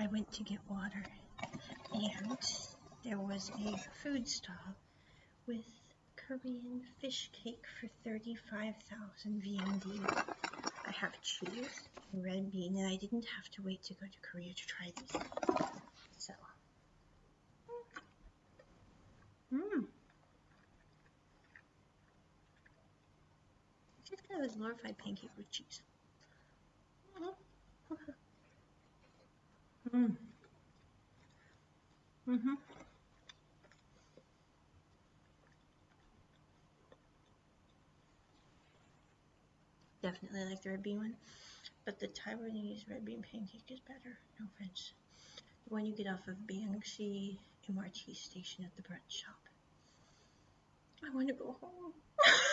I went to get water and there was a food stall with Korean fish cake for 35,000 VND. I have cheese and red bean and I didn't have to wait to go to Korea to try these. So, mmm. It's just kind of a glorified pancake with cheese. Mmm. Mm-hmm. Definitely like the red bean one, but the Taiwanese red bean pancake is better. No offense. The one you get off of Bangsi MRT station at the brunch shop. I want to go home.